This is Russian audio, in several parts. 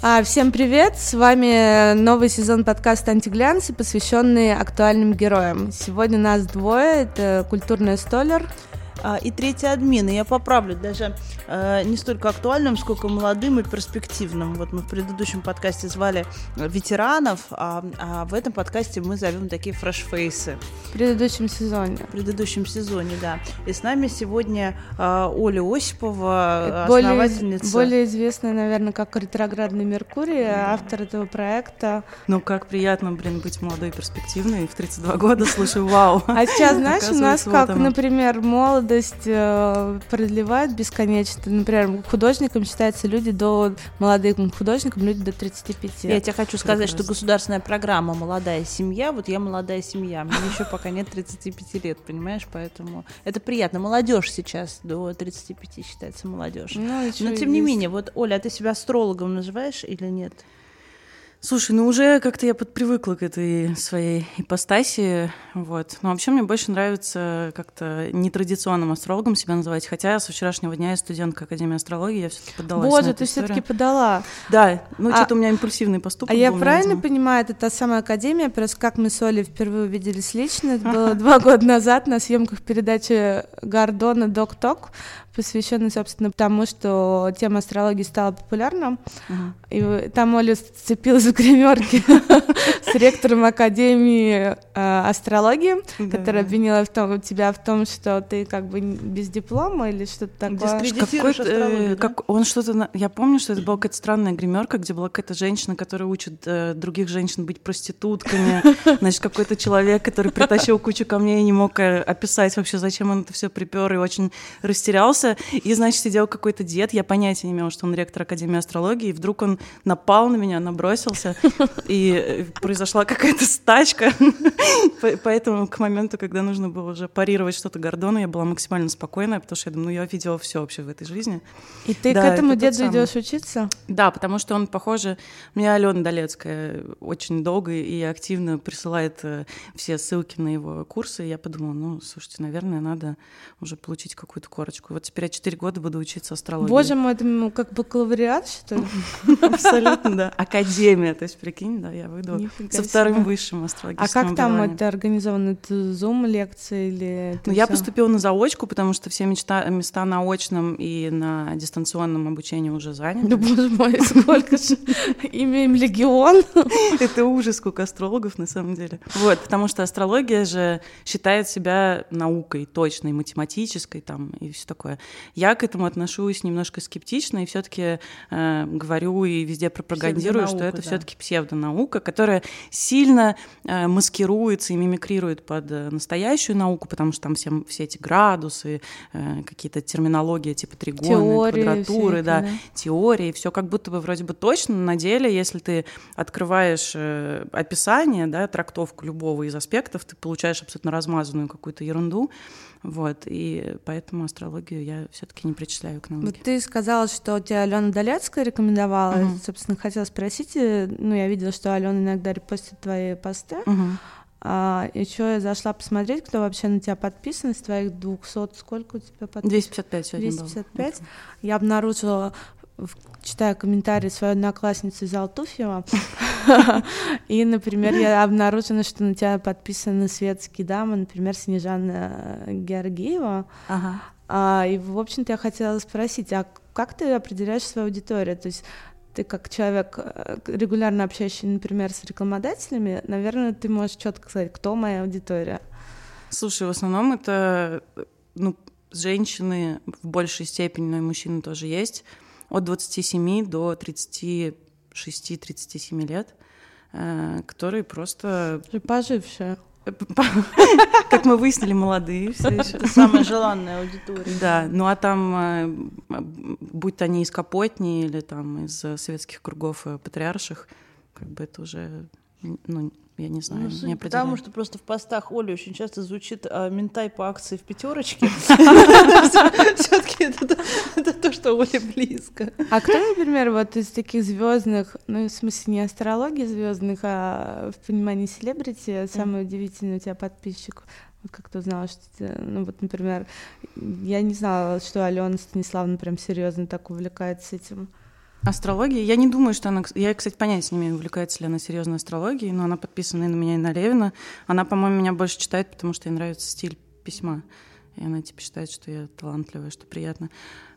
А, всем привет! С вами новый сезон подкаста «Антиглянцы», посвященный актуальным героям. Сегодня нас двое. Это культурный столер и третий админ. И я поправлю даже э, не столько актуальным, сколько молодым и перспективным. Вот мы в предыдущем подкасте звали ветеранов, а, а в этом подкасте мы зовем такие фрешфейсы. В предыдущем сезоне. В предыдущем сезоне, да. И с нами сегодня э, Оля Осипова, более, основательница. Более известная, наверное, как «Ретроградный Меркурий», автор этого проекта. Ну, как приятно, блин, быть молодой и перспективной. В 32 года слушаю, вау. А сейчас, знаешь, у нас как, например, молодость молодость э, продлевают бесконечно. Например, художником считаются люди до молодым художником люди до 35. Я тебе хочу сказать, что государственная программа «Молодая семья», вот я молодая семья, мне еще пока нет 35 лет, понимаешь, поэтому это приятно. Молодежь сейчас до 35 считается молодежь. Ну, Но тем не менее, вот, Оля, а ты себя астрологом называешь или нет? Слушай, ну уже как-то я подпривыкла к этой своей ипостаси, вот. Но вообще мне больше нравится как-то нетрадиционным астрологом себя называть, хотя со вчерашнего дня я студентка Академии астрологии, я все-таки поддалась Боже, ты все-таки подала. Да, ну а, что-то у меня импульсивный поступок А был, я правильно видимо. понимаю, это та самая Академия, просто как мы с Олей впервые увиделись лично, это было два года назад на съемках передачи Гордона «Док Ток», посвященный, собственно, тому, что тема астрологии стала популярна. И там Оля сцепилась в гримерке с ректором Академии э, астрологии, которая обвинила в том, тебя в том, что ты как бы без диплома или что-то такое. Какой, как, он что-то... Я помню, что это была какая-то странная гримерка, где была какая-то женщина, которая учит э, других женщин быть проститутками. Значит, какой-то человек, который притащил кучу камней и не мог э, описать вообще, зачем он это все припер, и очень растерялся и, значит, сидел какой-то дед, я понятия не имела, что он ректор Академии астрологии, и вдруг он напал на меня, набросился, и э, произошла какая-то стачка. Поэтому к моменту, когда нужно было уже парировать что-то Гордона, я была максимально спокойная, потому что я думаю, ну, я видела все вообще в этой жизни. И ты да, к этому деду идешь учиться? Да, потому что он, похоже, мне Алена Долецкая очень долго и активно присылает э, все ссылки на его курсы, и я подумала, ну, слушайте, наверное, надо уже получить какую-то корочку. Вот теперь теперь я 4 года буду учиться астрологии. Боже мой, это ну, как бакалавриат, что ли? Абсолютно, да. Академия, то есть, прикинь, да, я выйду со вторым высшим астрологическим А как там это организовано? Это Zoom-лекции или... Ну, я поступила на заочку, потому что все места на очном и на дистанционном обучении уже заняты. Да, боже мой, сколько же имеем легион. Это ужас, сколько астрологов на самом деле. Вот, потому что астрология же считает себя наукой точной, математической там и все такое. Я к этому отношусь немножко скептично и все-таки э, говорю и везде пропагандирую, что это да. Все-таки псевдонаука, которая сильно э, маскируется и мимикрирует под э, настоящую науку, потому что там все, все эти градусы, э, какие-то терминологии типа тригоны, теории квадратуры, да, да, теории, все как будто бы вроде бы точно, но на деле, если ты открываешь описание, да, трактовку любого из аспектов, ты получаешь абсолютно размазанную какую-то ерунду. Вот, и поэтому астрологию я все-таки не причисляю к науке. Вот ты сказала, что тебя Алена Долецкая рекомендовала. Uh-huh. Собственно, хотела спросить, э, ну, я видела, что Алена иногда репостит твои посты. Uh-huh. А, еще я зашла посмотреть, кто вообще на тебя подписан из твоих 200, сколько у тебя подписано? 255 сегодня 255. Было. Я обнаружила читаю комментарии своей одноклассницы из Алтуфьева, и, например, я обнаружила, что на тебя подписаны светские дамы, например, Снежана Георгиева. Ага. А, и, в общем-то, я хотела спросить, а как ты определяешь свою аудиторию? То есть ты как человек, э, регулярно общающийся, например, с рекламодателями, наверное, ты можешь четко сказать, кто моя аудитория. Слушай, в основном это ну, женщины в большей степени, но и мужчины тоже есть от 27 до 36-37 лет, э, которые просто... Пожившие. Как мы выяснили, молодые все еще. Самая желанная аудитория. Да, ну а там, э, будь они из Капотни или там из советских кругов э, патриарших, как бы это уже ну, я не знаю, ну, не Потому что просто в постах Оли очень часто звучит а, ментай по акции в пятерочке. Все-таки это то, что Оле близко. А кто, например, вот из таких звездных, ну, в смысле, не астрологии звездных, а в понимании селебрити, самый удивительный у тебя подписчик? Вот как ты узнала, что ну вот, например, я не знала, что Алена Станиславовна прям серьезно так увлекается этим. Астрология? Я не думаю, что она... Я, кстати, понятия не имею, увлекается ли она серьезной астрологией, но она подписана и на меня, и на Левина. Она, по-моему, меня больше читает, потому что ей нравится стиль письма. И она, типа, считает, что я талантливая, что приятно.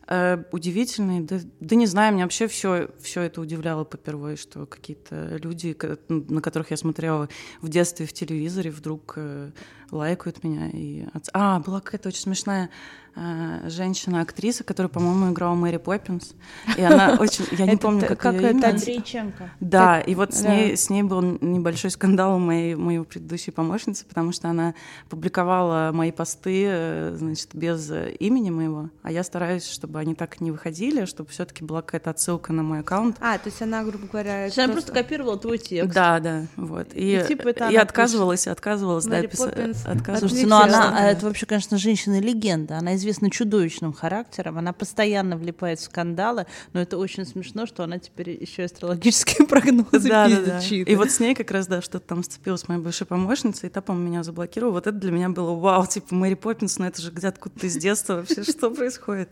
Э, удивительный, да, да не знаю, меня вообще все, все это удивляло попервой, что какие-то люди, на которых я смотрела в детстве в телевизоре, вдруг э, лайкают меня. И... А, была какая-то очень смешная э, женщина-актриса, которая, по-моему, играла Мэри Поппинс. И она очень... Я не помню, как ее имя. Андрейченко. Да, и вот с ней, с ней был небольшой скандал у моей, моей предыдущей помощницы, потому что она публиковала мои посты, э, значит, без имени моего, а я стараюсь, чтобы они так не выходили, чтобы все таки была какая-то отсылка на мой аккаунт. А, то есть она, грубо говоря... Она просто копировала твой текст. Да, да, вот. И, и, типа, это и отказывалась, отказывалась, да, писать Слушайте, ну она, это вообще, конечно, женщина-легенда. Она известна чудовищным характером, она постоянно влипает в скандалы, но это очень смешно, что она теперь еще астрологические прогнозы да, да, да. И вот с ней как раз, да, что-то там сцепилась моя бывшая помощница, и та, по меня заблокировала. Вот это для меня было вау, типа Мэри Поппинс, ну это же где-то откуда-то из детства вообще, что происходит?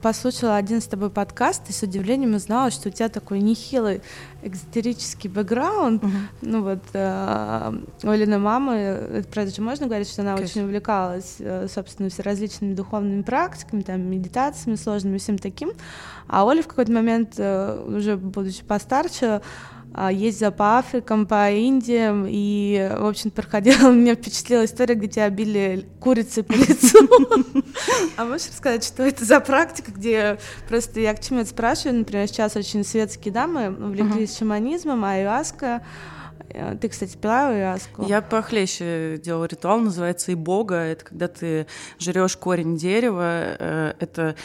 Послушала один с тобой подкаст и с удивлением узнала, что у тебя такой нехилый экзотерический бэкграунд. Uh-huh. Ну вот э, Олина мама, это правда же можно говорить, что она Конечно. очень увлекалась, э, собственно, все различными духовными практиками, там, медитациями сложными, всем таким. А Оля в какой-то момент, э, уже будучи постарше, ездила по Африкам, по Индиям, и, в общем, проходила, меня впечатлила история, где тебя били курицы по лицу. А можешь рассказать, что это за практика, где просто я к чему это спрашиваю, например, сейчас очень светские дамы увлеклись шаманизмом, аюаска, э, ты, кстати, пила аюаску? Я похлеще делала ритуал, называется и бога. Это когда ты жрешь корень дерева. Э, это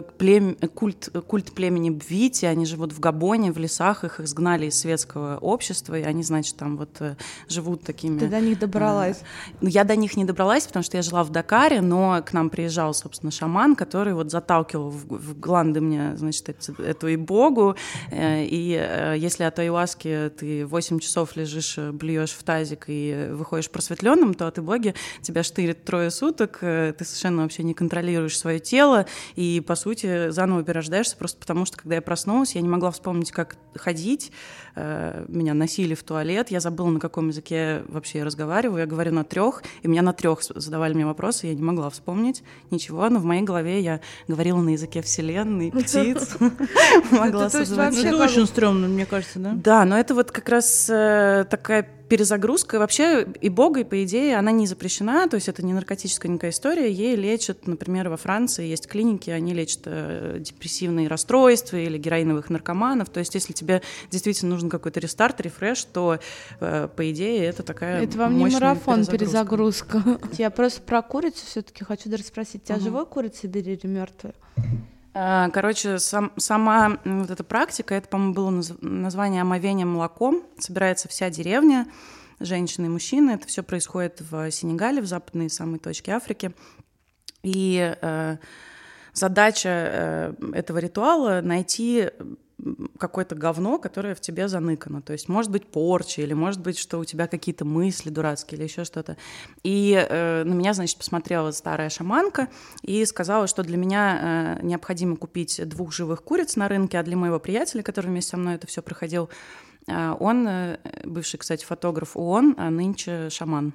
плем... культ, культ племени Бвити, они живут в Габоне, в лесах, их изгнали из светского общества, и они, значит, там вот э, живут такими... Ты до них добралась? Ну, я до них не добралась, потому что я жила в Дакаре, но к нам приезжал, собственно, шаман, который вот заталкивал в, в гланды мне, значит, эту, эту и богу, э, и если от аюаски ты 8 часов лежишь, блюешь в тазик и выходишь просветленным, то от боги тебя штырит трое суток, ты совершенно вообще не контролируешь свое тело, и, по сути, заново перерождаешься просто потому, что когда я проснулась, я не могла вспомнить, как ходить, э, меня носили в туалет, я забыла, на каком языке вообще я разговариваю, я говорю на трех, и меня на трех задавали мне вопросы, я не могла вспомнить ничего, но в моей голове я говорила на языке вселенной, птиц, могла созвать. Это очень стрёмно, мне кажется, да? Да, но это вот как раз э, такая перезагрузка. Вообще и богой, по идее, она не запрещена, то есть это не наркотическая никакая история. Ей лечат, например, во Франции есть клиники, они лечат э, депрессивные расстройства или героиновых наркоманов. То есть если тебе действительно нужен какой-то рестарт, рефреш, то, э, по идее, это такая Это вам не марафон перезагрузка. перезагрузка. Я просто про курицу все таки хочу спросить. У тебя живой курица или мертвая? Э, короче, сам, сама вот эта практика, это, по-моему, было наз, название омовения молоком. Собирается вся деревня, женщины и мужчины. Это все происходит в Сенегале, в западной самой точке Африки. И э, задача э, этого ритуала найти какое-то говно, которое в тебе заныкано. То есть, может быть, порча, или может быть, что у тебя какие-то мысли дурацкие, или еще что-то. И э, на меня, значит, посмотрела старая шаманка и сказала, что для меня э, необходимо купить двух живых куриц на рынке, а для моего приятеля, который вместе со мной это все проходил, э, он, э, бывший, кстати, фотограф ООН, а нынче шаман.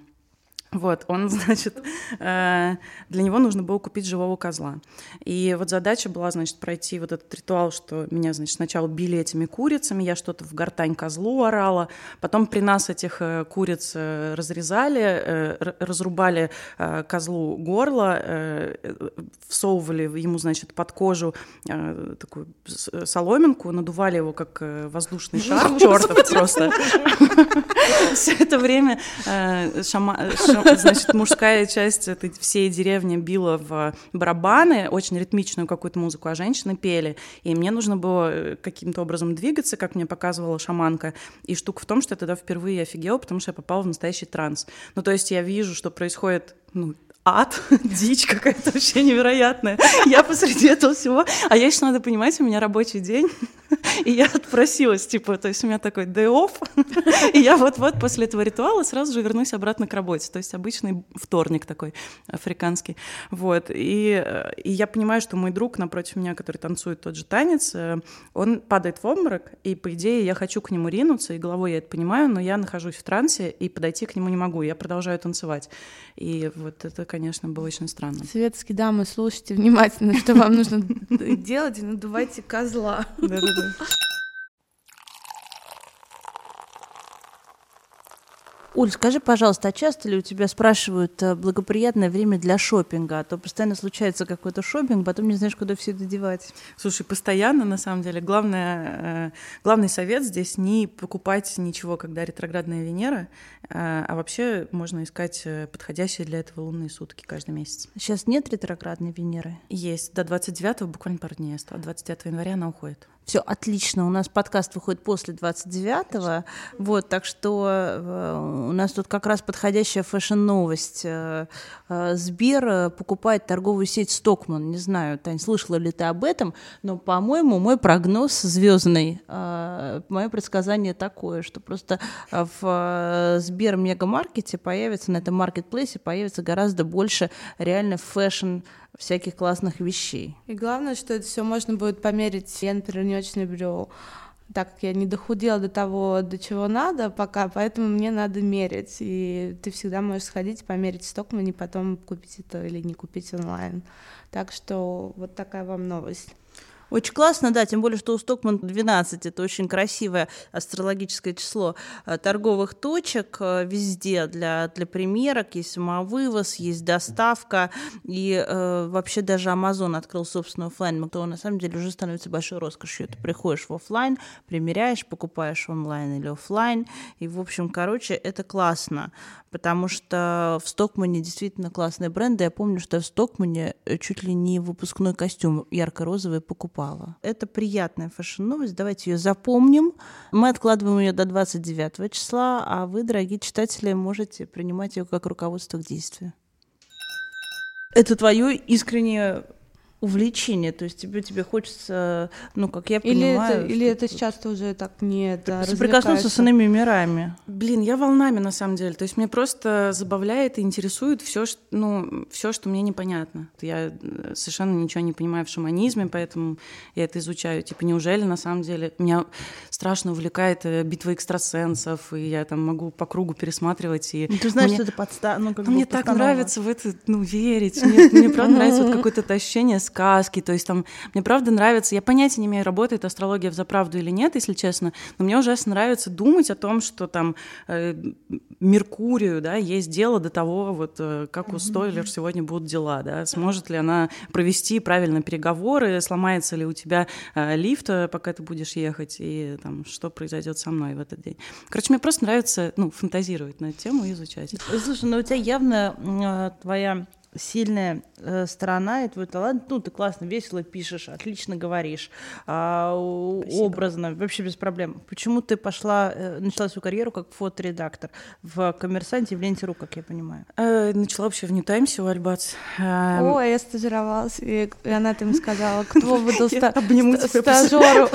Вот, он, значит, э, для него нужно было купить живого козла. И вот задача была, значит, пройти вот этот ритуал, что меня, значит, сначала били этими курицами, я что-то в гортань козлу орала, потом при нас этих э, куриц э, разрезали, разрубали козлу горло, всовывали ему, значит, под кожу такую соломинку, надували его как воздушный шар, чертов просто. Все это время шама значит, мужская часть этой всей деревни била в барабаны, очень ритмичную какую-то музыку, а женщины пели. И мне нужно было э, каким-то образом двигаться, как мне показывала шаманка. И штука в том, что я тогда впервые офигела, потому что я попала в настоящий транс. Ну, то есть я вижу, что происходит ну, ад, дичь какая-то вообще невероятная. Я посреди этого всего. А я еще надо понимать, у меня рабочий день. И я отпросилась, типа, то есть у меня такой day off, и я вот-вот после этого ритуала сразу же вернусь обратно к работе. То есть обычный вторник такой африканский. Вот. И, и я понимаю, что мой друг напротив меня, который танцует тот же танец, э, он падает в обморок, и, по идее, я хочу к нему ринуться, и головой я это понимаю, но я нахожусь в трансе, и подойти к нему не могу. Я продолжаю танцевать. И вот это, конечно, было очень странно. Светские дамы, слушайте внимательно, что вам нужно делать, и надувайте козла. Да-да-да. Уль, скажи, пожалуйста, а часто ли у тебя спрашивают э, благоприятное время для шопинга? А то постоянно случается какой-то шопинг, потом не знаешь, куда все это девать. Слушай, постоянно, на самом деле, главное, э, главный совет здесь не покупать ничего, когда ретроградная Венера, э, а вообще можно искать подходящие для этого лунные сутки каждый месяц. Сейчас нет ретроградной Венеры? Есть, до 29-го буквально пару дней осталось, 29 января она уходит. Все отлично. У нас подкаст выходит после 29-го. Вот, так что э, у нас тут как раз подходящая fashion-новость. Э, э, Сбер покупает торговую сеть Стокман. Не знаю, Тань, слышала ли ты об этом, но, по-моему, мой прогноз звездный, мое предсказание такое, что просто в Сбер Мегамаркете появится, на этом маркетплейсе появится гораздо больше реально fashion всяких классных вещей. И главное, что это все можно будет померить. Я, например, не очень люблю так как я не дохудела до того, до чего надо пока, поэтому мне надо мерить. И ты всегда можешь сходить, померить в Стокмане, потом купить это или не купить онлайн. Так что вот такая вам новость. Очень классно, да, тем более, что у Стокман 12 это очень красивое астрологическое число э, торговых точек э, везде для, для примерок, есть самовывоз, есть доставка, и э, вообще даже Amazon открыл собственный офлайн, то на самом деле уже становится большой роскошью. Ты приходишь в офлайн, примеряешь, покупаешь онлайн или офлайн, и, в общем, короче, это классно, потому что в Стокмане действительно классные бренды. Я помню, что в Стокмане э, чуть ли не выпускной костюм ярко-розовый покупал упала. Это приятная фэшн-новость, давайте ее запомним. Мы откладываем ее до 29 числа, а вы, дорогие читатели, можете принимать ее как руководство к действию. Это твое искреннее увлечение, то есть тебе тебе хочется, ну как я или понимаю, это, или это сейчас ты уже так не да, соприкоснуться с иными мирами. Блин, я волнами на самом деле, то есть мне просто забавляет и интересует все, что, ну все, что мне непонятно. Я э, совершенно ничего не понимаю в шаманизме, поэтому я это изучаю. Типа неужели на самом деле меня страшно увлекает э, битва экстрасенсов, и я там могу по кругу пересматривать и. Ну, ты знаешь, мне... что это подстава, ну как ну, Мне так нравится в это, ну верить, мне, мне правда нравится вот какое-то ощущение сказки, то есть там мне правда нравится, я понятия не имею, работает астрология в заправду или нет, если честно, но мне ужасно нравится думать о том, что там э, Меркурию, да, есть дело до того, вот э, как у Стойлер сегодня будут дела, да, сможет ли она провести правильно переговоры, сломается ли у тебя э, лифт, э, пока ты будешь ехать, и там, что произойдет со мной в этот день. Короче, мне просто нравится, ну, фантазировать на эту тему и изучать. Слушай, ну у тебя явно э, твоя сильная э, сторона и твой талант. Ну, ты классно, весело пишешь, отлично говоришь, э, образно, вообще без проблем. Почему ты пошла, э, начала свою карьеру как фоторедактор в «Коммерсанте» и в «Ленте.ру», как я понимаю? Э, начала вообще в «Нью Таймсе» у Альбац. Э, О, я стажировалась, и, она там сказала, кто выдал ста- стажеру,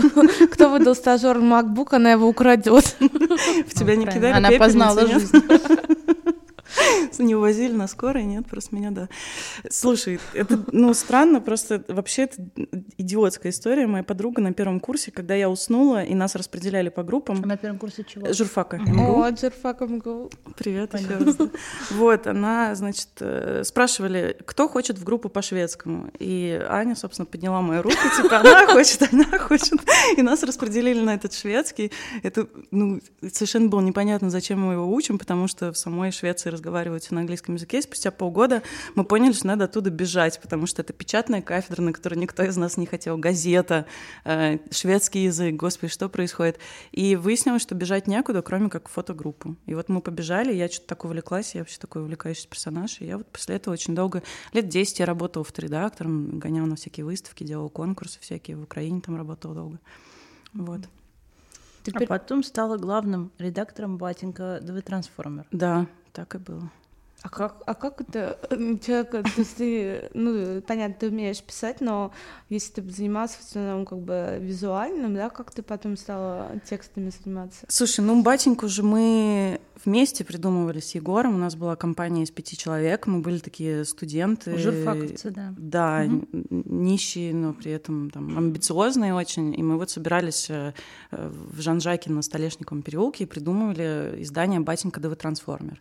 кто выдал стажеру MacBook, она его украдет. В тебя не кидали Она познала жизнь. Не увозили на скорой, нет, просто меня, да. Слушай, это, ну, странно, просто вообще это идиотская история. Моя подруга на первом курсе, когда я уснула, и нас распределяли по группам. На первом курсе чего? Журфака. О, журфака МГУ. Привет еще раз. Вот, она, значит, э, спрашивали, кто хочет в группу по шведскому. И Аня, собственно, подняла мою руку, типа, она хочет, она хочет. И нас распределили на этот шведский. Это, ну, совершенно было непонятно, зачем мы его учим, потому что в самой Швеции разговаривают все на английском языке, и спустя полгода мы поняли, что надо оттуда бежать, потому что это печатная кафедра, на которой никто из нас не хотел, газета, э, шведский язык, господи, что происходит. И выяснилось, что бежать некуда, кроме как в фотогруппу. И вот мы побежали, я что-то так увлеклась, я вообще такой увлекающийся персонаж, и я вот после этого очень долго, лет 10 я работала фоторедактором, гоняла на всякие выставки, делала конкурсы всякие, в Украине там работала долго. Вот. Теперь... А потом стала главным редактором батенька ДВ Трансформер. Да, так и было. А как, а как это человек, то есть ты, ну, понятно, ты умеешь писать, но если ты занимался в основном как бы визуальным, да, как ты потом стала текстами заниматься? Слушай, ну, батеньку же мы вместе придумывали с Егором, у нас была компания из пяти человек, мы были такие студенты. Журфаковцы, да. Да, угу. нищие, но при этом там амбициозные очень, и мы вот собирались э, в Жан-Жаке на Столешниковом переулке и придумывали издание «Батенька ДВ Трансформер».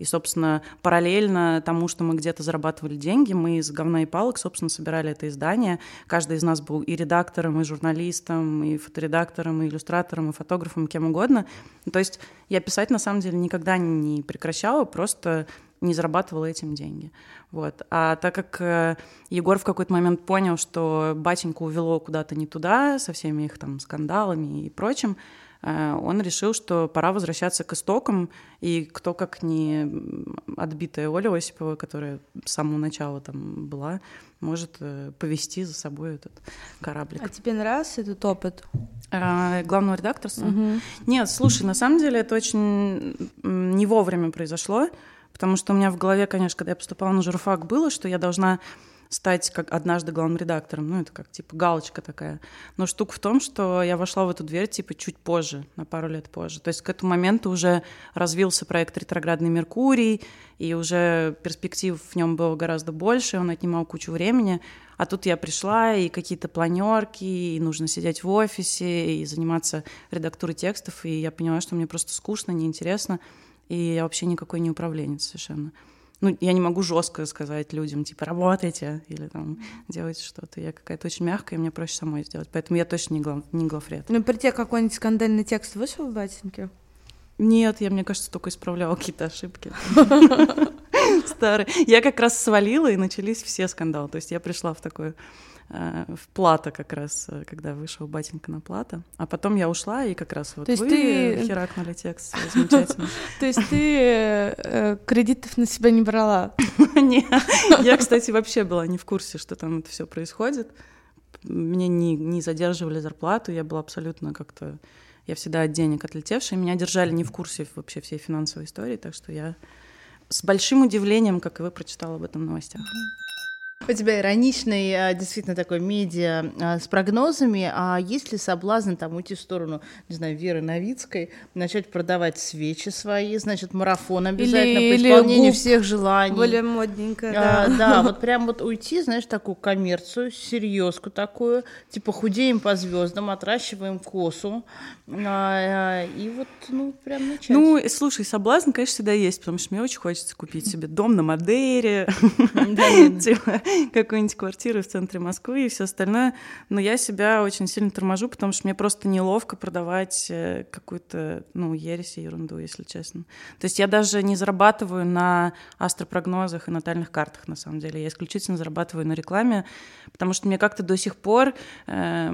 И, собственно, параллельно тому, что мы где-то зарабатывали деньги, мы из говна и палок, собственно, собирали это издание. Каждый из нас был и редактором, и журналистом, и фоторедактором, и иллюстратором, и фотографом, кем угодно. То есть я писать, на самом деле, никогда не прекращала, просто не зарабатывала этим деньги. Вот. А так как э, Егор в какой-то момент понял, что батеньку увело куда-то не туда, со всеми их там скандалами и прочим, он решил, что пора возвращаться к истокам, и кто как не отбитая Оля Осипова, которая с самого начала там была, может э, повести за собой этот кораблик. А тебе нравился этот опыт? А, главного редакторства? Угу. Нет, слушай, на самом деле это очень не вовремя произошло, потому что у меня в голове, конечно, когда я поступала на журфак, было, что я должна стать как однажды главным редактором. Ну, это как типа галочка такая. Но штука в том, что я вошла в эту дверь типа чуть позже, на пару лет позже. То есть к этому моменту уже развился проект «Ретроградный Меркурий», и уже перспектив в нем было гораздо больше, он отнимал кучу времени. А тут я пришла, и какие-то планерки, и нужно сидеть в офисе, и заниматься редактурой текстов, и я поняла, что мне просто скучно, неинтересно, и я вообще никакой не управленец совершенно ну, я не могу жестко сказать людям, типа, работайте или там делайте что-то. Я какая-то очень мягкая, и мне проще самой сделать. Поэтому я точно не, глав, не главред. Ну, при тебе какой-нибудь скандальный текст вышел в батинке? Нет, я, мне кажется, только исправляла какие-то ошибки. Старые. Я как раз свалила, и начались все скандалы. То есть я пришла в такую Э, в плата как раз, э, когда вышел батенька на плата. А потом я ушла, и как раз вот То есть вы ты... херакнули текст замечательно. То есть ты э, кредитов на себя не брала? Нет. Я, кстати, вообще была не в курсе, что там это все происходит. Мне не, не задерживали зарплату, я была абсолютно как-то... Я всегда от денег отлетевшая, меня держали не в курсе вообще всей финансовой истории, так что я с большим удивлением, как и вы, прочитала об этом в новостях. У тебя ироничный, а, действительно такой медиа а, с прогнозами. А есть ли соблазн там уйти в сторону, не знаю, Веры Новицкой, начать продавать свечи свои, значит, марафон обязательно или, по исполнению или всех желаний. Более модненько, да. А, да, вот прям вот уйти, знаешь, такую коммерцию, серьезку такую, типа худеем по звездам, отращиваем косу. А, и вот, ну, прям начать. Ну, слушай, соблазн, конечно, всегда есть, потому что мне очень хочется купить себе дом на Мадейре. Какую-нибудь квартиру в центре Москвы и все остальное. Но я себя очень сильно торможу, потому что мне просто неловко продавать э, какую-то, ну, ересь и ерунду, если честно. То есть я даже не зарабатываю на астропрогнозах и натальных картах, на самом деле. Я исключительно зарабатываю на рекламе, потому что мне как-то до сих пор... Э,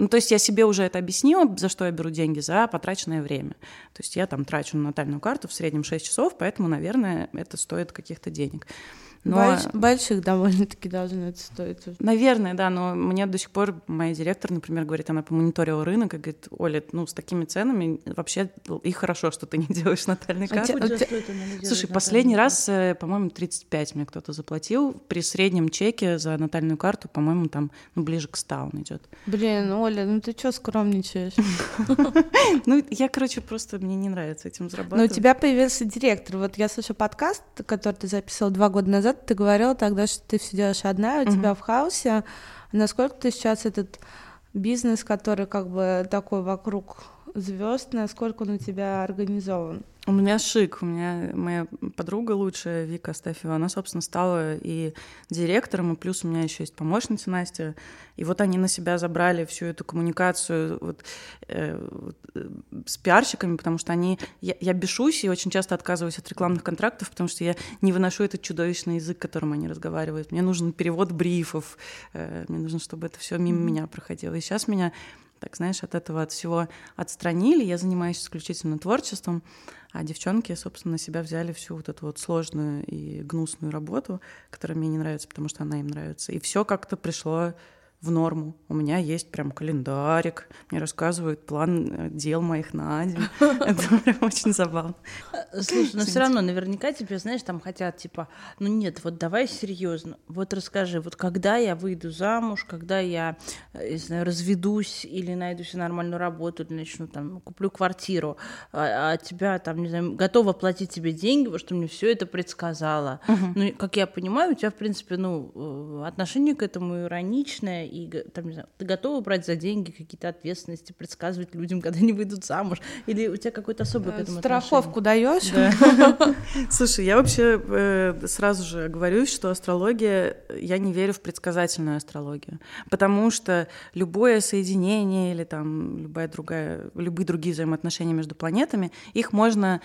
ну, то есть я себе уже это объяснила, за что я беру деньги, за потраченное время. То есть я там трачу на натальную карту в среднем 6 часов, поэтому, наверное, это стоит каких-то денег. Но... Больш, больших довольно-таки должно это стоить. Наверное, да, но мне до сих пор моя директор, например, говорит, она помониторила рынок и говорит, Оля, ну, с такими ценами вообще и хорошо, что ты не делаешь натальный карты. А те, а Слушай, последний раз, э, по-моему, 35 мне кто-то заплатил. При среднем чеке за натальную карту, по-моему, там ну, ближе к 100 он идет. Блин, Оля, ну ты что скромничаешь? Ну, я, короче, просто мне не нравится этим зарабатывать. Но у тебя появился директор. Вот я слышу подкаст, который ты записывал два года назад, назад ты говорила тогда, что ты все делаешь одна, у uh тебя в хаосе. Насколько ты сейчас этот бизнес, который как бы такой вокруг звезд, насколько он у тебя организован? У меня шик. У меня моя подруга лучшая, Вика Астафьева, она, собственно, стала и директором, и плюс у меня еще есть помощница Настя. И вот они на себя забрали всю эту коммуникацию вот, э, вот, э, с пиарщиками, потому что они... Я, я бешусь и очень часто отказываюсь от рекламных контрактов, потому что я не выношу этот чудовищный язык, которым они разговаривают. Мне нужен перевод брифов, э, мне нужно, чтобы это все мимо mm-hmm. меня проходило. И сейчас меня так знаешь, от этого от всего отстранили. Я занимаюсь исключительно творчеством, а девчонки, собственно, на себя взяли всю вот эту вот сложную и гнусную работу, которая мне не нравится, потому что она им нравится. И все как-то пришло в норму. У меня есть прям календарик, мне рассказывают план э, дел моих на день. Это прям очень забавно. Слушай, но все равно наверняка тебе, знаешь, там хотят типа, ну нет, вот давай серьезно, вот расскажи, вот когда я выйду замуж, когда я, э, не знаю, разведусь или найду себе нормальную работу, или начну там, куплю квартиру, а, а тебя там, не знаю, готова платить тебе деньги, потому что мне все это предсказала. Ну, как я понимаю, у тебя, в принципе, ну, э, отношение к этому ироничное, и там, не знаю, ты готова брать за деньги какие-то ответственности, предсказывать людям, когда они выйдут замуж? Или у тебя какой-то особый к этому Страховку даешь? Слушай, я вообще э, сразу же говорю, что астрология, я не верю в предсказательную астрологию, потому что любое соединение или там любая другая, любые другие взаимоотношения между планетами, их можно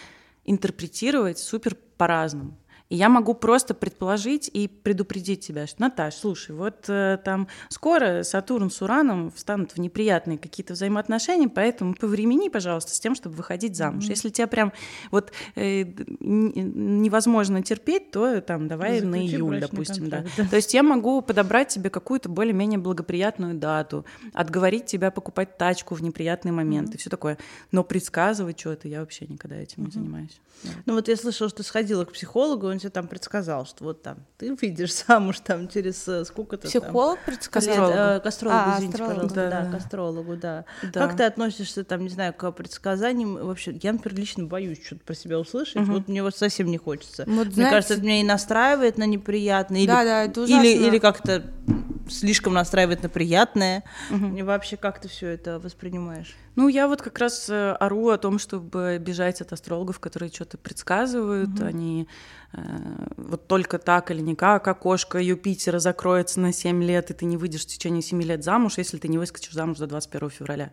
интерпретировать супер по-разному. И я могу просто предположить и предупредить тебя, что, Наташ, слушай, вот э, там скоро Сатурн с Ураном встанут в неприятные какие-то взаимоотношения, поэтому повремени, пожалуйста, с тем, чтобы выходить замуж. Mm-hmm. Если тебя прям вот э, невозможно терпеть, то там давай Заключи на июль, допустим, да. да. То есть я могу подобрать тебе какую-то более-менее благоприятную дату, отговорить тебя покупать тачку в неприятный момент mm-hmm. и все такое. Но предсказывать что-то я вообще никогда этим mm-hmm. не занимаюсь. Ну вот я слышала, что ты сходила к психологу, он тебе там предсказал, что вот там ты выйдешь замуж там через э, сколько-то Психолог там... предсказал? Э, астрологу, а, извините, астролог, пожалуйста, да, да, к астрологу, да. да. Как ты относишься там, не знаю, к предсказаниям? Вообще, я, например, лично боюсь что-то про себя услышать, угу. вот мне вот совсем не хочется. Вот, мне знаете... кажется, это меня и настраивает на неприятное, или, да, да, это ужасно. или, или как-то слишком настраивает на приятное. Угу. И вообще, как ты все это воспринимаешь? Ну, я вот как раз э, ору о том, чтобы бежать от астрологов, которые что-то предсказывают. Угу. Они э, вот только так или никак, окошко Юпитера закроется на 7 лет, и ты не выйдешь в течение 7 лет замуж, если ты не выскочишь замуж до 21 февраля.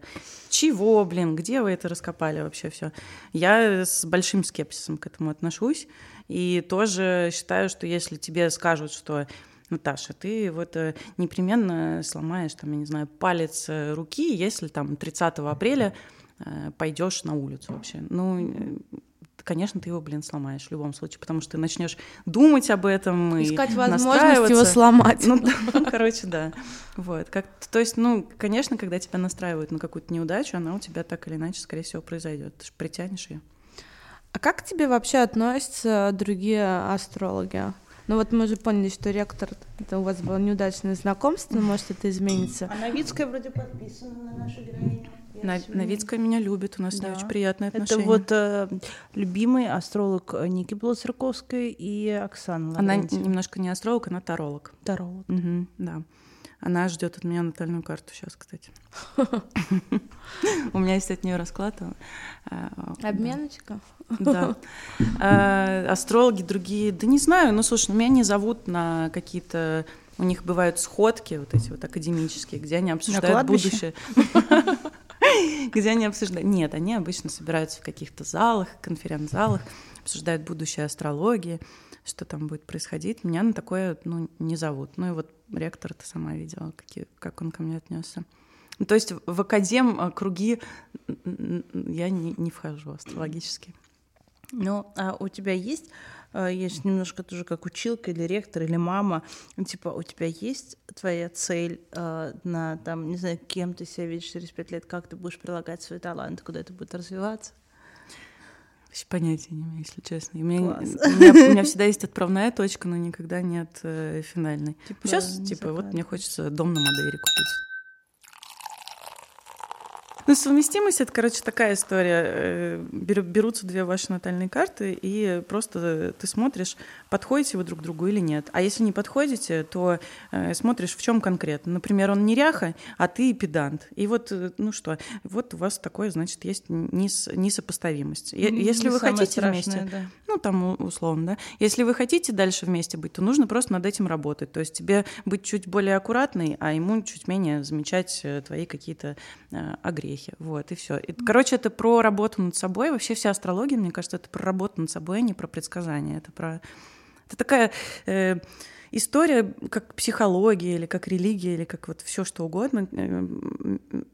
Чего, блин, где вы это раскопали вообще все? Я с большим скепсисом к этому отношусь. И тоже считаю, что если тебе скажут, что Наташа, ты вот э, непременно сломаешь, там, я не знаю, палец э, руки, если там 30 апреля э, пойдешь на улицу вообще. Ну, конечно, ты его, блин, сломаешь в любом случае, потому что ты начнешь думать об этом Искать и возможность его сломать. Ну, да, короче, да. Вот. Как, то есть, ну, конечно, когда тебя настраивают на какую-то неудачу, она у тебя так или иначе, скорее всего, произойдет. Ты же притянешь ее. А как к тебе вообще относятся другие астрологи? Ну вот мы уже поняли, что ректор, это у вас было неудачное знакомство, может это изменится. А Новицкая вроде подписана на нашу героиню. На, Новицкая меня любит, у нас да. очень приятные отношения. Это вот э, любимый астролог Ники Блоцерковской и Оксана Она немножко не астролог, она таролог. Таролог. Угу, да. Она ждет от меня натальную карту сейчас, кстати. У меня есть от нее расклад. Э, Обменочка? Да. Э, астрологи другие, да не знаю, ну слушай, ну, меня не зовут на какие-то у них бывают сходки вот эти вот академические, где они обсуждают будущее. Где они обсуждают... Нет, они обычно собираются в каких-то залах, конференц-залах, обсуждают будущее астрологии, что там будет происходить. Меня на такое ну, не зовут. Ну и вот ректор ты сама видела, какие, как он ко мне отнесся. Ну, то есть в академ э, круги я не, не вхожу астрологически. Ну, а у тебя есть, есть немножко тоже как училка или ректор или мама, типа у тебя есть твоя цель э, на там, не знаю, кем ты себя видишь через пять лет, как ты будешь прилагать свой талант, куда это будет развиваться? Вообще понятия не имею, если честно. у, меня, у, меня, у меня всегда есть отправная точка, но никогда нет э, финальной. Типа, Сейчас, типа, вот мне хочется дом на Мадейре купить. Ну, совместимость это, короче, такая история. Э, берутся две ваши натальные карты, и просто ты смотришь, подходите вы друг другу или нет. А если не подходите, то э, смотришь, в чем конкретно. Например, он неряха, а ты педант. И вот, э, ну что, вот у вас такое, значит, есть нес, несопоставимость. Если не вы хотите страшное, вместе, да. ну там условно, да, если вы хотите дальше вместе быть, то нужно просто над этим работать. То есть тебе быть чуть более аккуратной, а ему чуть менее замечать твои какие-то агрессии успехе. Вот, и все. короче, это про работу над собой. Вообще вся астрология, мне кажется, это про работу над собой, а не про предсказания. Это про... Это такая... Э, история, как психология или как религия или как вот все что угодно, э,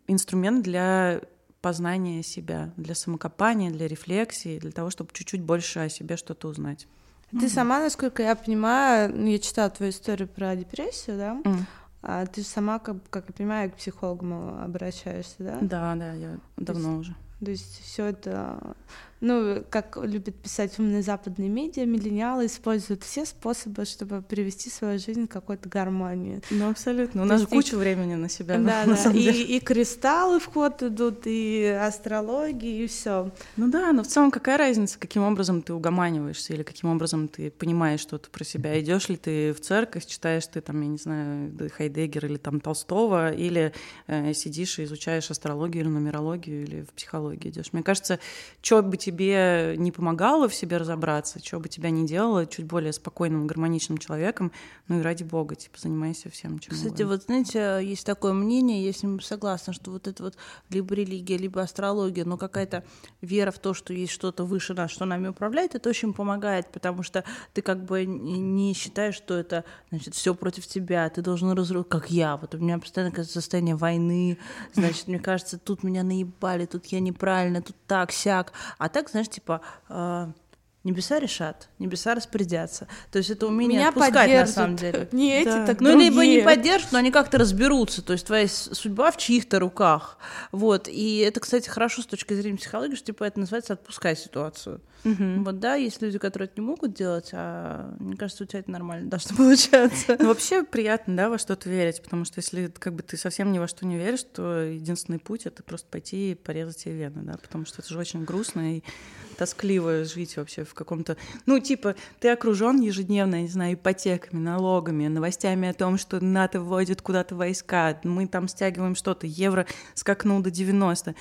инструмент для познания себя, для самокопания, для рефлексии, для того, чтобы чуть-чуть больше о себе что-то узнать. Ты mm сама, насколько я понимаю, ну, я читала твою историю про депрессию, да? Mm. А ты же сама, как, как я понимаю, к психологам обращаешься, да? Да, да, я давно есть, уже. То есть все это ну, как любят писать умные западные медиа, миллениалы используют все способы, чтобы привести свою жизнь к какой-то гармонии. Ну, абсолютно. У нас же куча времени на себя. Да, на да. Самом и, и кристаллы в ход идут, и астрология, и все. Ну да, но в целом какая разница, каким образом ты угоманиваешься, или каким образом ты понимаешь что-то про себя? Идешь ли ты в церковь, читаешь ты там, я не знаю, Хайдеггер или там Толстого, или э, сидишь и изучаешь астрологию или нумерологию, или в психологию идешь. Мне кажется, что бы тебе не помогало в себе разобраться, что бы тебя не делало чуть более спокойным, гармоничным человеком, ну и ради бога, типа, занимайся всем, чем Кстати, угодно. вот знаете, есть такое мнение, я с ним согласна, что вот это вот либо религия, либо астрология, но какая-то вера в то, что есть что-то выше нас, что нами управляет, это очень помогает, потому что ты как бы не считаешь, что это, значит, все против тебя, ты должен разрушить, как я, вот у меня постоянно кажется состояние войны, значит, мне кажется, тут меня наебали, тут я неправильно, тут так, сяк, а так, знаешь, типа, э, небеса решат, небеса распорядятся. То есть это умение Меня отпускать на самом деле. Не эти, да. так Ну, другие. либо не поддержат, но они как-то разберутся. То есть твоя судьба в чьих-то руках. Вот. И это, кстати, хорошо с точки зрения психологии, что типа это называется «отпускай ситуацию». Угу. Вот да, есть люди, которые это не могут делать, а мне кажется, у тебя это нормально должно получаться. Ну, вообще приятно, да, во что-то верить, потому что если как бы ты совсем ни во что не веришь, то единственный путь — это просто пойти и порезать себе вены, да, потому что это же очень грустно и тоскливо жить вообще в каком-то... Ну, типа, ты окружен ежедневно, не знаю, ипотеками, налогами, новостями о том, что НАТО вводит куда-то войска, мы там стягиваем что-то, евро скакнул до 90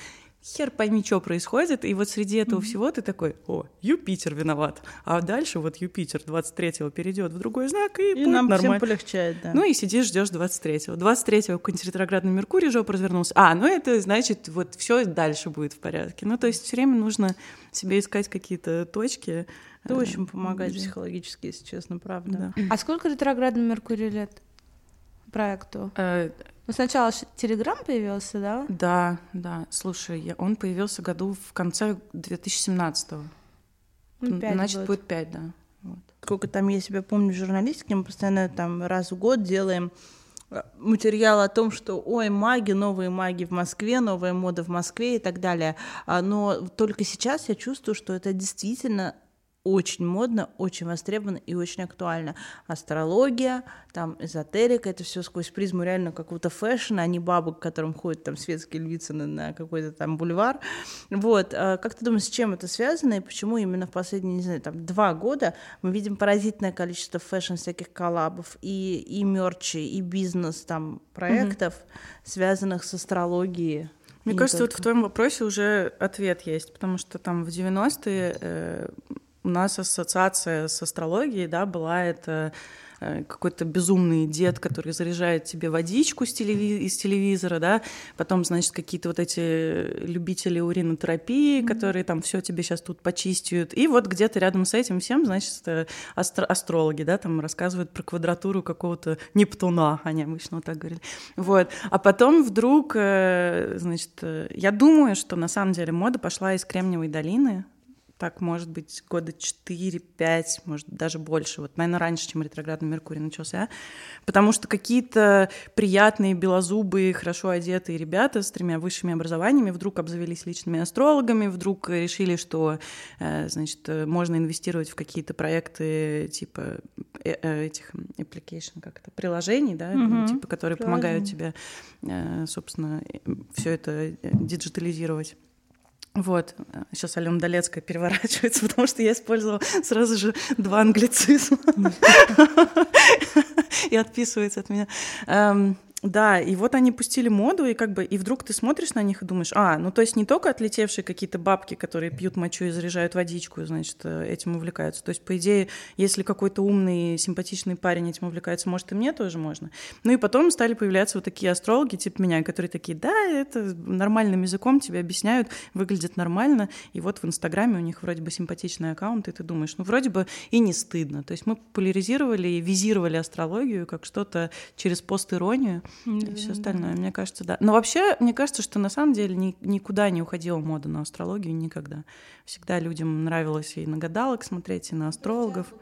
хер пойми, что происходит, и вот среди этого mm-hmm. всего ты такой, о, Юпитер виноват, а дальше вот Юпитер 23-го перейдет в другой знак, и, и будет нам нормально. всем полегчает, да. Ну и сидишь, ждешь 23-го. 23-го какой-нибудь ретроградный Меркурий жопа развернулся. А, ну это значит, вот все дальше будет в порядке. Ну то есть все время нужно себе искать какие-то точки. Это очень помогает где... психологически, если честно, правда. Да. А сколько ретроградный Меркурий лет проекту? Э, ну, сначала Телеграм появился, да? Да, да. Слушай, я, он появился году в конце 2017-го. Ну, Значит, будет. будет 5, да. Вот. Сколько там, я себя помню, в журналистике, мы постоянно там раз в год делаем э, материал о том, что ой, маги, новые маги в Москве, новая мода в Москве и так далее. А, но только сейчас я чувствую, что это действительно очень модно, очень востребовано и очень актуально. Астрология, там эзотерика, это все сквозь призму реально какого-то фэшна, а не бабок, к которым ходят там светские львицы на, какой-то там бульвар. Вот. А как ты думаешь, с чем это связано и почему именно в последние, не знаю, там два года мы видим поразительное количество fashion всяких коллабов и, и мерчи, и бизнес там проектов, mm-hmm. связанных с астрологией? Мне кажется, только. вот в твоем вопросе уже ответ есть, потому что там в 90-е э, у нас ассоциация с астрологией, да, была это э, какой-то безумный дед, который заряжает тебе водичку из, телеви- из телевизора, да, потом, значит, какие-то вот эти любители уринотерапии, mm-hmm. которые там все тебе сейчас тут почистят, и вот где-то рядом с этим всем, значит, э, астро- астрологи, да, там рассказывают про квадратуру какого-то Нептуна, они обычно вот так говорили, вот, а потом вдруг, э, значит, я думаю, что на самом деле мода пошла из Кремниевой долины, так, может быть, года 4-5, может, даже больше. Вот, наверное, раньше, чем ретроградный Меркурий начался. Потому что какие-то приятные, белозубые, хорошо одетые ребята с тремя высшими образованиями вдруг обзавелись личными астрологами, вдруг решили, что, э, значит, можно инвестировать в какие-то проекты типа э, э, этих application, как это, приложений, да, угу. типа, которые помогают тебе, собственно, все это диджитализировать. Вот. Сейчас Алена Долецкая переворачивается, потому что я использовала сразу же два англицизма. И отписывается от меня. Да, и вот они пустили моду, и как бы, и вдруг ты смотришь на них и думаешь, а, ну то есть не только отлетевшие какие-то бабки, которые пьют мочу и заряжают водичку, значит, э, этим увлекаются. То есть, по идее, если какой-то умный, симпатичный парень этим увлекается, может, и мне тоже можно. Ну и потом стали появляться вот такие астрологи, типа меня, которые такие, да, это нормальным языком тебе объясняют, выглядит нормально, и вот в Инстаграме у них вроде бы симпатичный аккаунт, и ты думаешь, ну вроде бы и не стыдно. То есть мы популяризировали и визировали астрологию как что-то через пост-иронию, и все остальное, мне кажется, да. Но вообще, мне кажется, что на самом деле ни, никуда не уходила мода на астрологию никогда. Всегда людям нравилось и на гадалок смотреть, и на астрологов.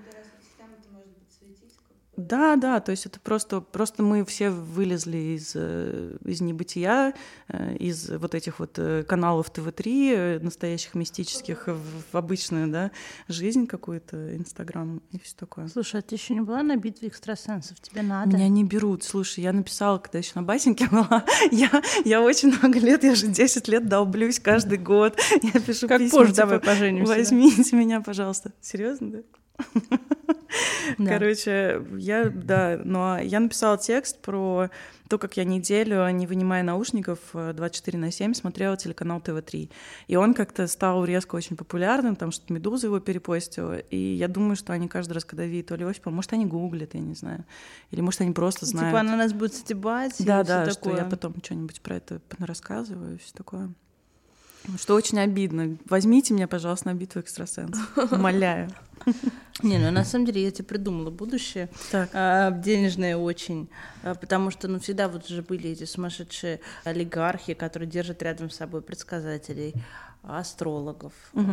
Да, да, то есть это просто, просто мы все вылезли из, э, из небытия, э, из вот этих вот э, каналов ТВ-3, настоящих мистических, в обычную, да, жизнь какую-то, Инстаграм и все такое. Слушай, а ты еще не была на битве экстрасенсов? Тебе надо? Меня не берут. Слушай, я написала, когда еще на басеньке была, я, я очень много лет, я же 10 лет долблюсь каждый год. Я пишу как письма, позже типа, давай поженимся. Возьмите меня, пожалуйста. Серьезно, да? Да. Короче, я, да, но я написала текст про то, как я неделю, не вынимая наушников, 24 на 7 смотрела телеканал ТВ-3. И он как-то стал резко очень популярным, там что-то «Медуза» его перепостила. И я думаю, что они каждый раз, когда видят Олю Осипова, может, они гуглят, я не знаю. Или, может, они просто типа знают. Типа она нас будет стебать Да, да, что такое. я потом что-нибудь про это рассказываю, все такое. Что очень обидно. Возьмите меня, пожалуйста, на битву экстрасенсов. Умоляю. Не, ну на самом деле я тебе придумала будущее. Так. А, денежное очень. А, потому что, ну, всегда вот уже были эти сумасшедшие олигархи, которые держат рядом с собой предсказателей астрологов, угу.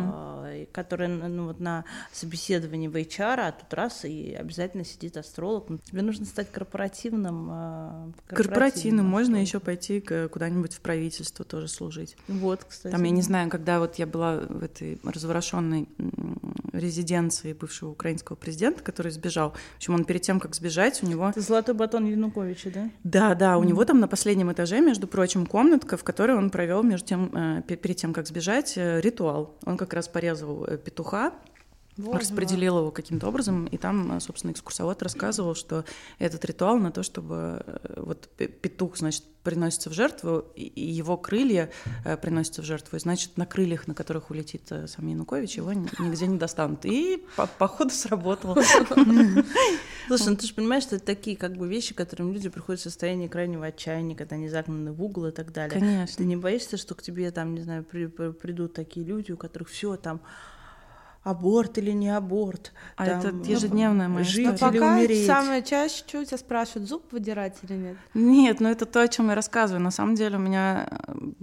которые ну, вот на собеседовании в HR, а тут раз и обязательно сидит астролог. Ну, тебе нужно стать корпоративным. А, корпоративным, корпоративным можно еще пойти куда-нибудь в правительство тоже служить. Вот, кстати. Там, я не знаю, когда вот я была в этой разворошенной резиденции бывшего украинского президента, который сбежал. В общем, он перед тем, как сбежать, у него... Это золотой батон Януковича, да? Да, да, у mm него там на последнем этаже, между прочим, комнатка, в которой он провел между тем, э, перед тем, как сбежать, э, ритуал. Он как раз порезал э, петуха, Боже распределил его каким-то образом, и там, собственно, экскурсовод рассказывал, что этот ритуал на то, чтобы вот петух, значит, приносится в жертву, и его крылья э, приносятся в жертву, и значит, на крыльях, на которых улетит э, сам Янукович, его нигде не достанут. И по походу сработало. Слушай, ну ты же понимаешь, что это такие как бы вещи, которым люди приходят в состояние крайнего отчаяния, когда они загнаны в угол и так далее. Конечно. Ты не боишься, что к тебе там, не знаю, придут такие люди, у которых все там аборт или не аборт. А там, это ежедневная моя жить история. или пока умереть. самое чаще, что у тебя спрашивают, зуб выдирать или нет? Нет, ну это то, о чем я рассказываю. На самом деле у меня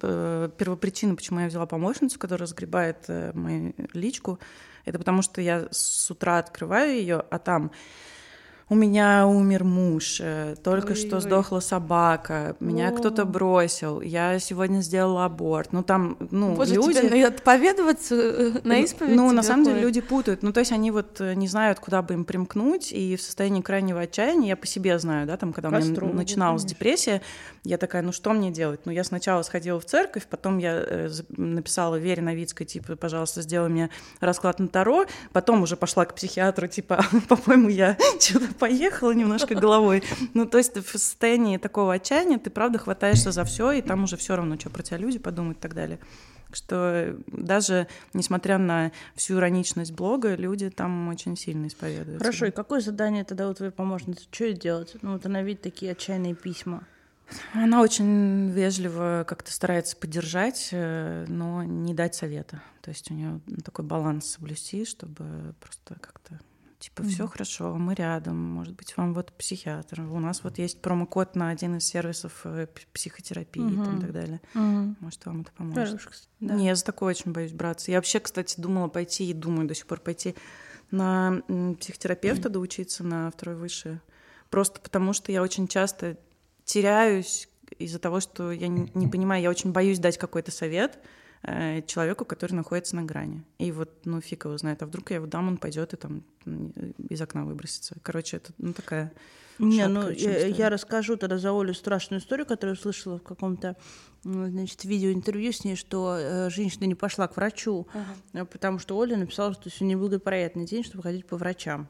э, первопричина, почему я взяла помощницу, которая разгребает э, мою личку, это потому что я с утра открываю ее, а там у меня умер муж, э, только Ой-ой. что сдохла собака, меня О. кто-то бросил, я сегодня сделала аборт. Ну там, ну Боже, люди... Тебе отповедоваться э, на исповедь? Ну, на самом деле люди путают. Ну, то есть они вот э, не знают, куда бы им примкнуть, и в состоянии крайнего отчаяния, я по себе знаю, да, там, когда у меня начиналась конечно. депрессия, я такая, ну что мне делать? Ну, я сначала сходила в церковь, потом я написала Вере Новицкой, типа, пожалуйста, сделай мне расклад на Таро, потом уже пошла к психиатру, типа, по-моему, я что-то поехала немножко головой. Ну, то есть в состоянии такого отчаяния ты, правда, хватаешься за все, и там уже все равно, что про тебя люди подумают и так далее. Что даже несмотря на всю ироничность блога, люди там очень сильно исповедуются. Хорошо, и какое задание тогда у твоей помощницы? Что ей делать? Ну, вот она видит такие отчаянные письма. Она очень вежливо как-то старается поддержать, э, но не дать совета. То есть у нее такой баланс соблюсти, чтобы просто как-то Типа, все хорошо, мы рядом, может быть, вам вот психиатр. У нас вот есть промокод на один из сервисов э, психотерапии mm-hmm. там, и так далее. Mm-hmm. Может, вам это поможет. Хорошо, да. Не, я за такое очень боюсь браться. Я вообще, кстати, думала пойти и думаю до сих пор пойти на психотерапевта mm-hmm. доучиться на второй высшее. Просто потому что я очень часто теряюсь из-за того, что я не, не понимаю, я очень боюсь дать какой-то совет, человеку, который находится на грани. И вот, ну, фиг его знает, а вдруг я его дам, он пойдет и там из окна выбросится. Короче, это, ну, такая... Не, ну, я, я расскажу тогда за Олю страшную историю, которую услышала в каком-то, значит, видеоинтервью с ней, что э, женщина не пошла к врачу, uh-huh. потому что Оля написала, что сегодня неблагоприятный день, чтобы ходить по врачам.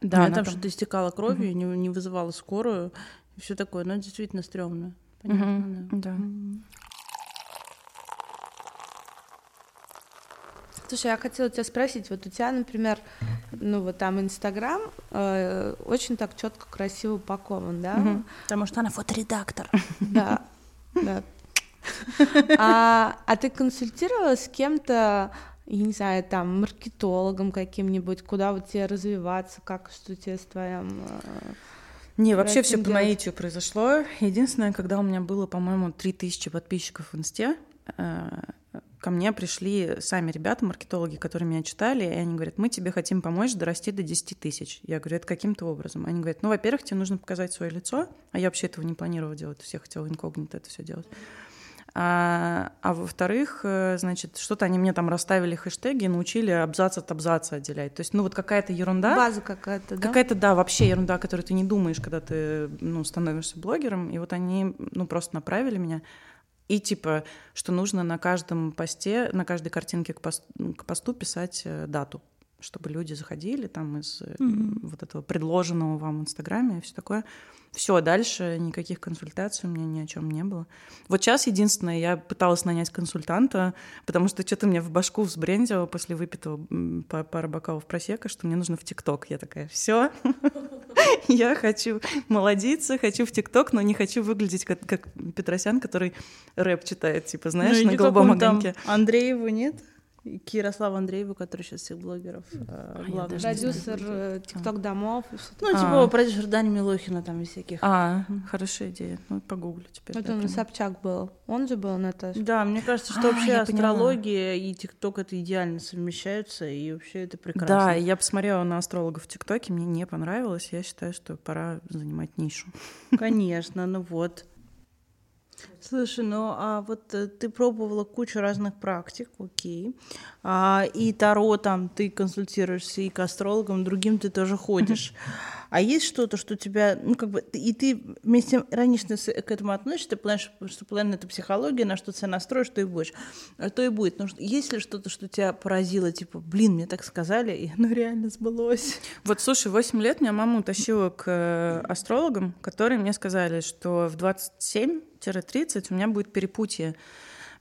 Да, она там, там что-то истекала кровью, uh-huh. не, не вызывала скорую, и все такое. Но это действительно стрёмно. Понятно, uh-huh. да. да. Слушай, я хотела тебя спросить, вот у тебя, например, ну вот там Инстаграм э, очень так четко, красиво упакован, да? Угу. Потому что она фоторедактор. Да, да. А, а ты консультировала с кем-то, я не знаю, там, маркетологом каким-нибудь, куда вот тебе развиваться, как что тебе с твоим... Э, не, вообще все по наитию произошло. Единственное, когда у меня было, по-моему, 3000 подписчиков в Инсте, э, ко мне пришли сами ребята, маркетологи, которые меня читали, и они говорят, мы тебе хотим помочь дорасти до 10 тысяч. Я говорю, это каким-то образом? Они говорят, ну, во-первых, тебе нужно показать свое лицо, а я вообще этого не планировала делать, все хотела инкогнито это все делать. А, а во-вторых, э, значит, что-то они мне там расставили хэштеги, научили абзац от абзаца отделять. То есть, ну вот какая-то ерунда. База какая-то, да? Какая-то, да, вообще ерунда, о которой ты не думаешь, когда ты, ну, становишься блогером. И вот они, ну, просто направили меня. И типа, что нужно на каждом посте, на каждой картинке к посту, к посту писать э, дату, чтобы люди заходили там из mm-hmm. вот этого предложенного вам в Инстаграме и все такое. Все, дальше никаких консультаций у меня ни о чем не было. Вот сейчас единственное, я пыталась нанять консультанта, потому что что-то мне в башку взбрендило после выпитого по пару бокалов просека, что мне нужно в ТикТок. Я такая, все, я хочу молодиться, хочу в ТикТок, но не хочу выглядеть как, как Петросян, который рэп читает, типа, знаешь, ну, на голубом огоньке. Андрееву нет? Кирославу Андрееву, который сейчас всех блогеров э, главный. Продюсер э, ТикТок домов. Ну, типа а. продюсер Дани Милохина там и всяких. А, хорошая идея. Ну, погуглю теперь. Вот он Собчак был. Он же был, Наташа. Да, мне кажется, что а, вообще астрология и ТикТок это идеально совмещаются, и вообще это прекрасно. Да, я посмотрела на астрологов в ТикТоке, мне не понравилось. Я считаю, что пора занимать нишу. Конечно, ну вот. Слушай, ну а вот э, ты пробовала кучу разных практик, окей. А, и Таро там ты консультируешься, и к астрологам, другим ты тоже ходишь. А есть что-то, что тебя, ну как бы, и ты вместе иронично к этому относишься, ты понимаешь, что план это психология, на что ты себя настроишь, то и будешь, а то и будет. Но есть ли что-то, что тебя поразило, типа, блин, мне так сказали, и оно реально сбылось? Вот, слушай, 8 лет меня мама утащила к э, астрологам, которые мне сказали, что в 27 30 у меня будет перепутье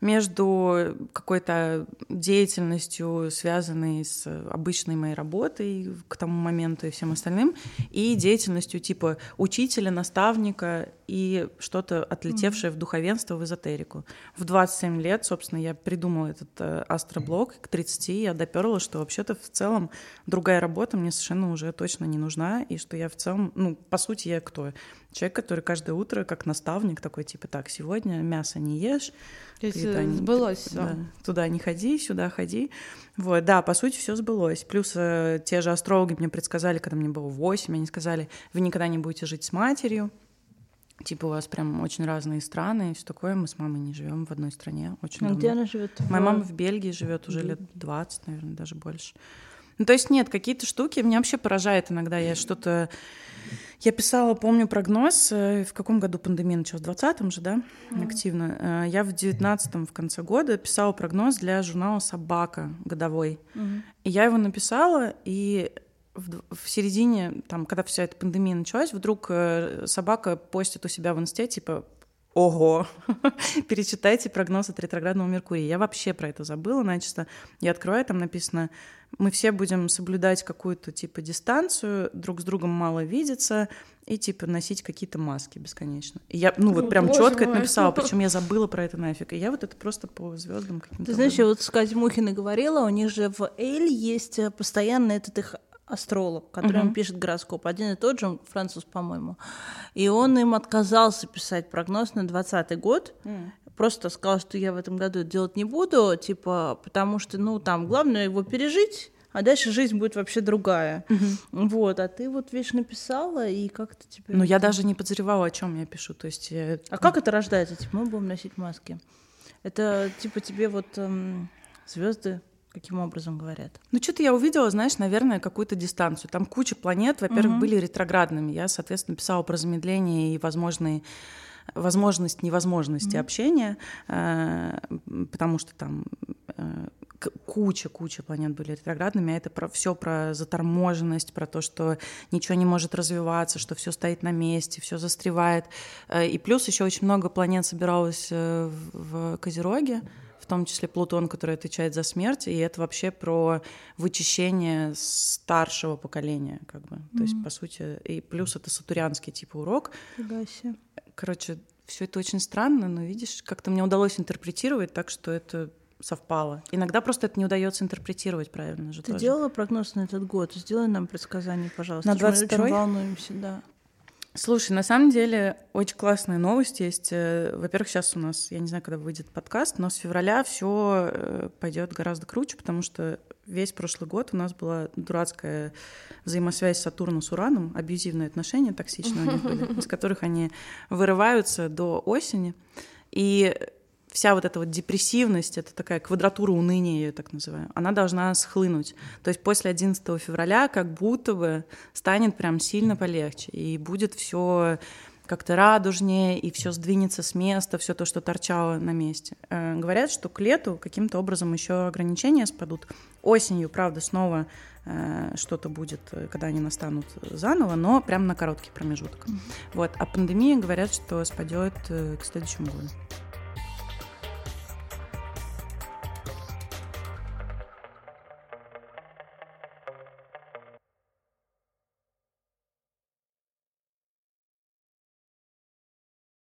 между какой-то деятельностью, связанной с обычной моей работой к тому моменту и всем остальным, и деятельностью типа учителя, наставника и что-то отлетевшее mm-hmm. в духовенство, в эзотерику. В 27 лет, собственно, я придумала этот э, астроблог, к 30 я доперла, что вообще-то в целом другая работа мне совершенно уже точно не нужна, и что я в целом, ну, по сути, я кто? Человек, который каждое утро, как наставник, такой, типа, так, сегодня мясо не ешь, То есть туда, сбылось все. Да, туда не ходи, сюда ходи. Вот, да, по сути, все сбылось. Плюс э, те же астрологи мне предсказали, когда мне было 8, они сказали, вы никогда не будете жить с матерью, Типа у вас прям очень разные страны и все такое. Мы с мамой не живем в одной стране. Очень а давно. где она живет? Моя мама в Бельгии живет уже лет 20, наверное, даже больше. Ну, то есть нет, какие-то штуки меня вообще поражает иногда. Я что-то... Я писала, помню, прогноз, э, в каком году пандемия началась? В 20-м же, да, mm-hmm. активно. Э, я в 19-м, в конце года, писала прогноз для журнала «Собака» годовой. Mm-hmm. И я его написала, и в, в середине, там, когда вся эта пандемия началась, вдруг э, собака постит у себя в инсте, типа, ого, перечитайте прогноз от ретроградного Меркурия. Я вообще про это забыла начисто. Я открываю, там написано, мы все будем соблюдать какую-то типа дистанцию, друг с другом мало видеться и типа носить какие-то маски бесконечно. И я, ну вот О, прям четко это написала, причем я забыла про это нафиг. И я вот это просто по звездам каким-то. Ты знаешь, я вот с Катей Мухиной говорила, у них же в Эль есть э, постоянно этот их астролог, который uh-huh. пишет гороскоп, один и тот же, француз, по-моему. И он им отказался писать прогноз на 2020 год. Uh-huh. Просто сказал, что я в этом году делать не буду, типа, потому что, ну, там, главное его пережить, а дальше жизнь будет вообще другая. Угу. Вот, а ты вот вещь написала, и как-то тебе... Ну, я даже не подозревала, о чем я пишу, то есть... Я... А как это рождается? Типа, мы будем носить маски. Это, типа, тебе вот эм, звезды каким образом говорят? Ну, что-то я увидела, знаешь, наверное, какую-то дистанцию. Там куча планет, во-первых, угу. были ретроградными. Я, соответственно, писала про замедление и возможные возможность невозможности mm-hmm. общения, э, потому что там э, куча-куча планет были ретроградными, а это про все про заторможенность, про то, что ничего не может развиваться, что все стоит на месте, все застревает. Э, и плюс еще очень много планет собиралось в Козероге, в том числе Плутон, который отвечает за смерть, и это вообще про вычищение старшего поколения, как бы. Mm-hmm. То есть, по сути, и плюс это сатурянский типа урок. Короче, все это очень странно, но видишь, как-то мне удалось интерпретировать так, что это совпало. Иногда просто это не удается интерпретировать правильно же Ты тоже. делала прогноз на этот год? Сделай нам предсказание, пожалуйста. На 22 Мы очень волнуемся, да. Слушай, на самом деле очень классная новость есть. Э, во-первых, сейчас у нас, я не знаю, когда выйдет подкаст, но с февраля все э, пойдет гораздо круче, потому что весь прошлый год у нас была дурацкая взаимосвязь Сатурна с Ураном, абьюзивные отношения токсичные у них были, из которых они вырываются до осени. И вся вот эта вот депрессивность, это такая квадратура уныния, я ее так называю, она должна схлынуть. То есть после 11 февраля как будто бы станет прям сильно полегче, и будет все как-то радужнее, и все сдвинется с места, все то, что торчало на месте. Э, говорят, что к лету каким-то образом еще ограничения спадут. Осенью, правда, снова э, что-то будет, когда они настанут заново, но прям на короткий промежуток. Mm-hmm. Вот. А пандемия говорят, что спадет э, к следующему году.